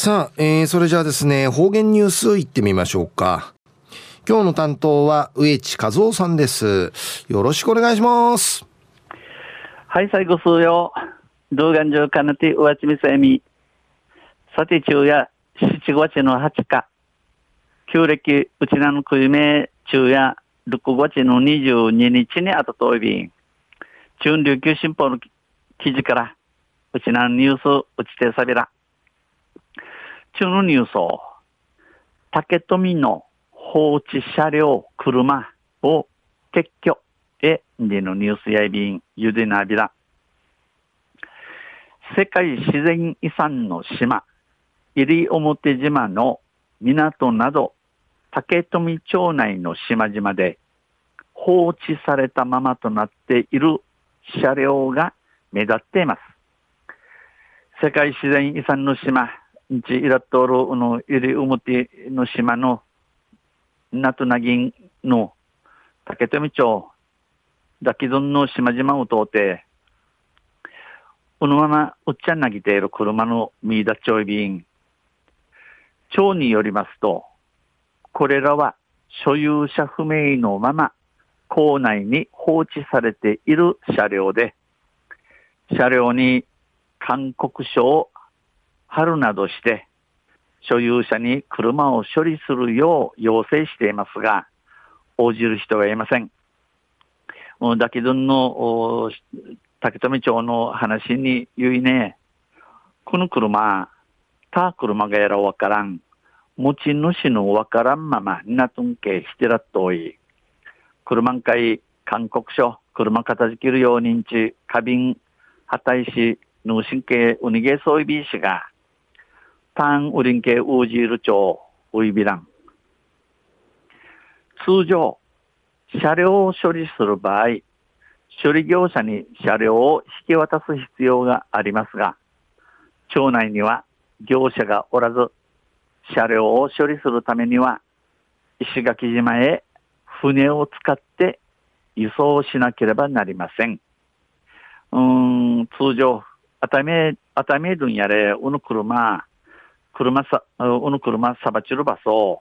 さあ、えー、それじゃあですね、方言ニュースいってみましょうか。今日の担当は植地和夫さんです。よろしくお願いします。はい、最後数よ。動画上かなて上地みさえみ。さて中夜、7月の20日。旧暦、うちなのくいめ、中夜、6月の22日にあたといびん。中琉球新報の記事から、うちなのニュース、うちてさびら。中のニュースを、竹富の放置車両、車を撤去へでのニュースやいびん、ゆでなびら。世界自然遺産の島、入表島の港など、竹富町内の島々で放置されたままとなっている車両が目立っています。世界自然遺産の島、ちイラットールの入り表の島のナトナギンの竹富町、ダキゾンの島々を通って、このままうっちゃんなぎている車のミーダチョイビン。町によりますと、これらは所有者不明のまま校内に放置されている車両で、車両に勧告書を貼るなどして、所有者に車を処理するよう要請していますが、応じる人がいません。だけどの竹富町の話に言いね、この車、た車がやらわからん、持ち主のわからんまま、なとんけしてらっとおい、車んかい、韓国書、車片付けるよう認知、花瓶、破壊し、脳神経、うにげそういびいしが、単ウリンケウージール町ウイビラン。通常、車両を処理する場合、処理業者に車両を引き渡す必要がありますが、町内には業者がおらず、車両を処理するためには、石垣島へ船を使って輸送しなければなりません。うん、通常、熱海、熱海郡やれ、うぬ車、車さ、うぬ車さばちる場所、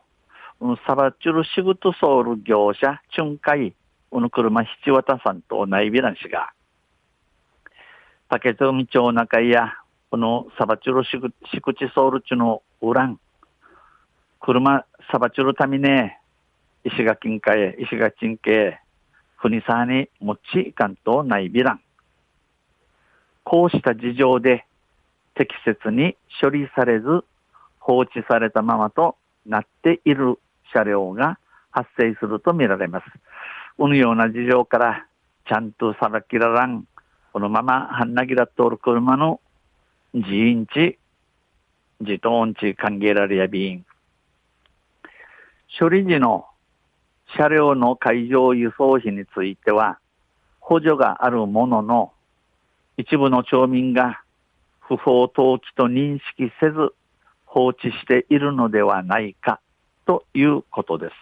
さばちる仕事ソウル業者、巡回、うぬ車七渡さんとないびらんしが、竹富町中や、このさばちるししくちソウル地のウラン、車さばちるためね、石垣海、石垣県警、国さに持ちいかんとないびらん。こうした事情で適切に処理されず放置されたままとなっている車両が発生するとみられます。このような事情から、ちゃんとさばきららん、このままはんなぎら通る車の自員地、自動音地歓迎られやびん。処理時の車両の海上輸送費については、補助があるものの、一部の町民が不法投棄と認識せず、放置しているのではないかということです。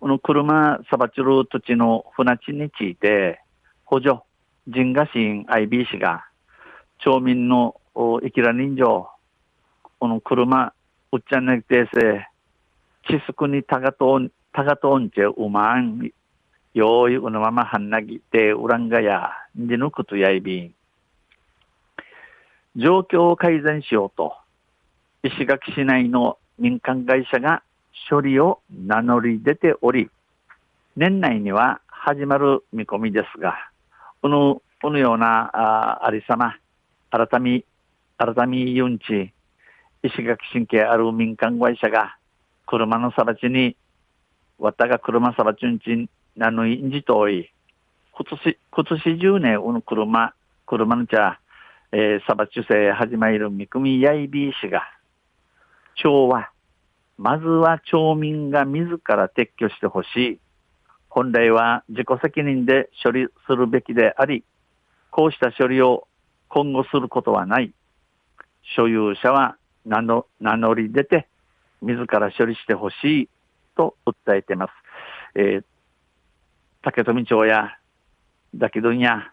この車さばちる土地の船地について、補助、人賀神 IB 氏が、町民の生きら人情、この車、うっちゃんねてせ、ちすくにたがとん、たがとんちうまん、よい、このままはんなぎて、うらんがや、んじぬくとやいびん。状況を改善しようと、石垣市内の民間会社が処理を名乗り出ており、年内には始まる見込みですが、この、このようなあありさま、改め、改めユンチ、石垣神経ある民間会社が、車のさばちに、わたが車さばちんちなのいんじとおい、今年、今年中ね、この車、車の茶、えー、さばちゅせ始まる見込みやいびいしが、町は、まずは町民が自ら撤去してほしい。本来は自己責任で処理するべきであり、こうした処理を今後することはない。所有者は名の名乗り出て、自ら処理してほしいと訴えています。えー、竹富町や、だけどにゃ、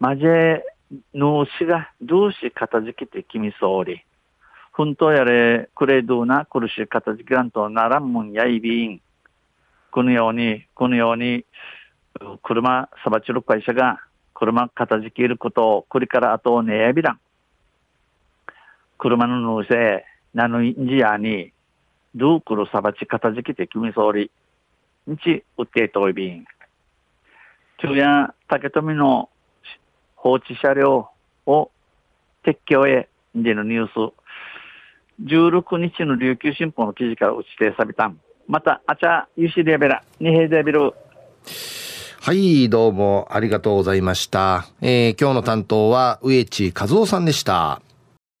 まじえ、のしがどうし片付けてきみそうり、ふんとやれ、くれどな、苦しい形ギランとならんもんやいびん。このように、このように、車、さばちる会社が、車、片付けることを、これからあとねやびらん。車の乗せ、なのインジアに、ドゥークルサバチ片付けて君総理、日、うっていといびん。昼夜、竹富の放置車両を撤去へ、でのニュース、16日の琉球新報の記事から打ちてさびたん。また、あちゃ、ゆしりやべら、にへいでやべる。はい、どうもありがとうございました。えー、今日の担当は、植地和夫さんでした。